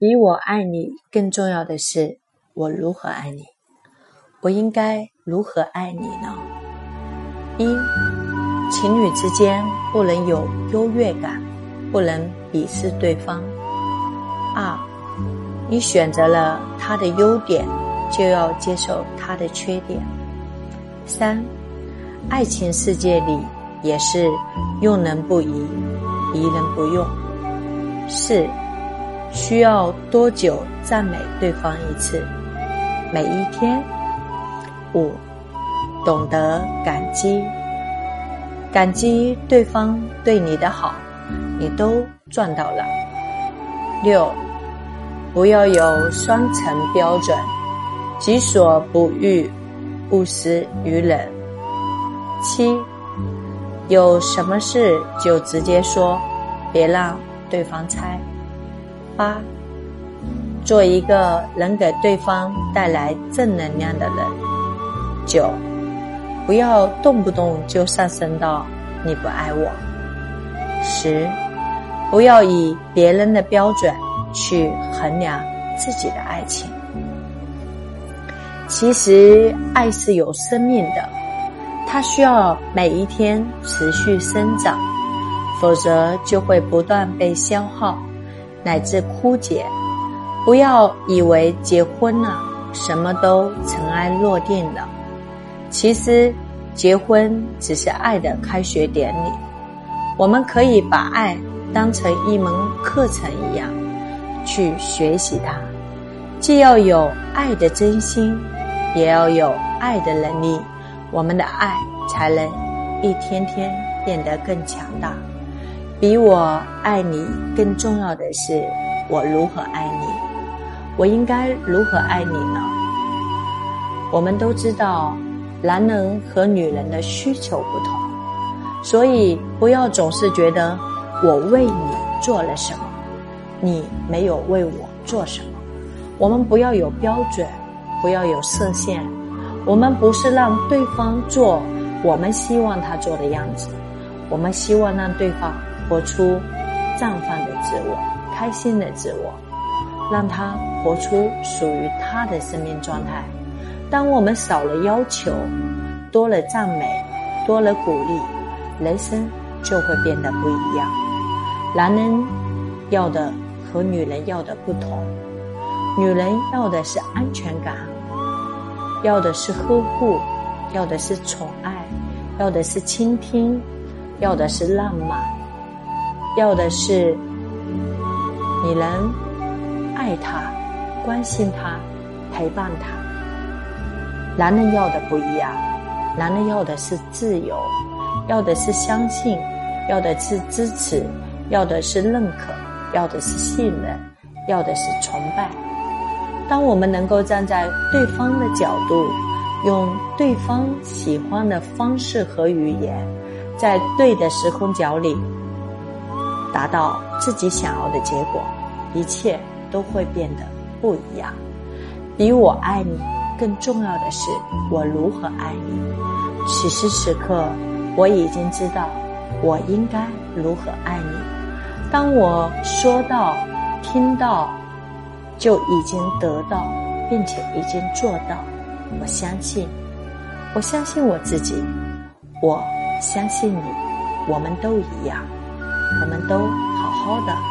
比我爱你更重要的是，我如何爱你？我应该如何爱你呢？一，情侣之间不能有优越感，不能鄙视对方。二，你选择了他的优点，就要接受他的缺点。三，爱情世界里也是用人不疑，疑人不用。四。需要多久赞美对方一次？每一天。五，懂得感激，感激对方对你的好，你都赚到了。六，不要有双层标准，己所不欲，勿施于人。七，有什么事就直接说，别让对方猜。八，做一个能给对方带来正能量的人。九，不要动不动就上升到你不爱我。十，不要以别人的标准去衡量自己的爱情。其实，爱是有生命的，它需要每一天持续生长，否则就会不断被消耗。乃至枯竭，不要以为结婚了什么都尘埃落定了。其实，结婚只是爱的开学典礼。我们可以把爱当成一门课程一样去学习它，既要有爱的真心，也要有爱的能力，我们的爱才能一天天变得更强大。比我爱你更重要的是，我如何爱你？我应该如何爱你呢？我们都知道，男人和女人的需求不同，所以不要总是觉得我为你做了什么，你没有为我做什么。我们不要有标准，不要有设限。我们不是让对方做我们希望他做的样子，我们希望让对方。活出绽放的自我，开心的自我，让他活出属于他的生命状态。当我们少了要求，多了赞美，多了鼓励，人生就会变得不一样。男人要的和女人要的不同，女人要的是安全感，要的是呵护，要的是宠爱，要的是倾听，要的是浪漫。要的是你能爱他、关心他、陪伴他。男人要的不一样，男人要的是自由，要的是相信，要的是支持，要的是认可，要的是信任，要的是崇拜。当我们能够站在对方的角度，用对方喜欢的方式和语言，在对的时空角里。达到自己想要的结果，一切都会变得不一样。比我爱你更重要的是，我如何爱你。此时此刻，我已经知道我应该如何爱你。当我说到、听到，就已经得到，并且已经做到。我相信，我相信我自己，我相信你，我们都一样。我们都好好的。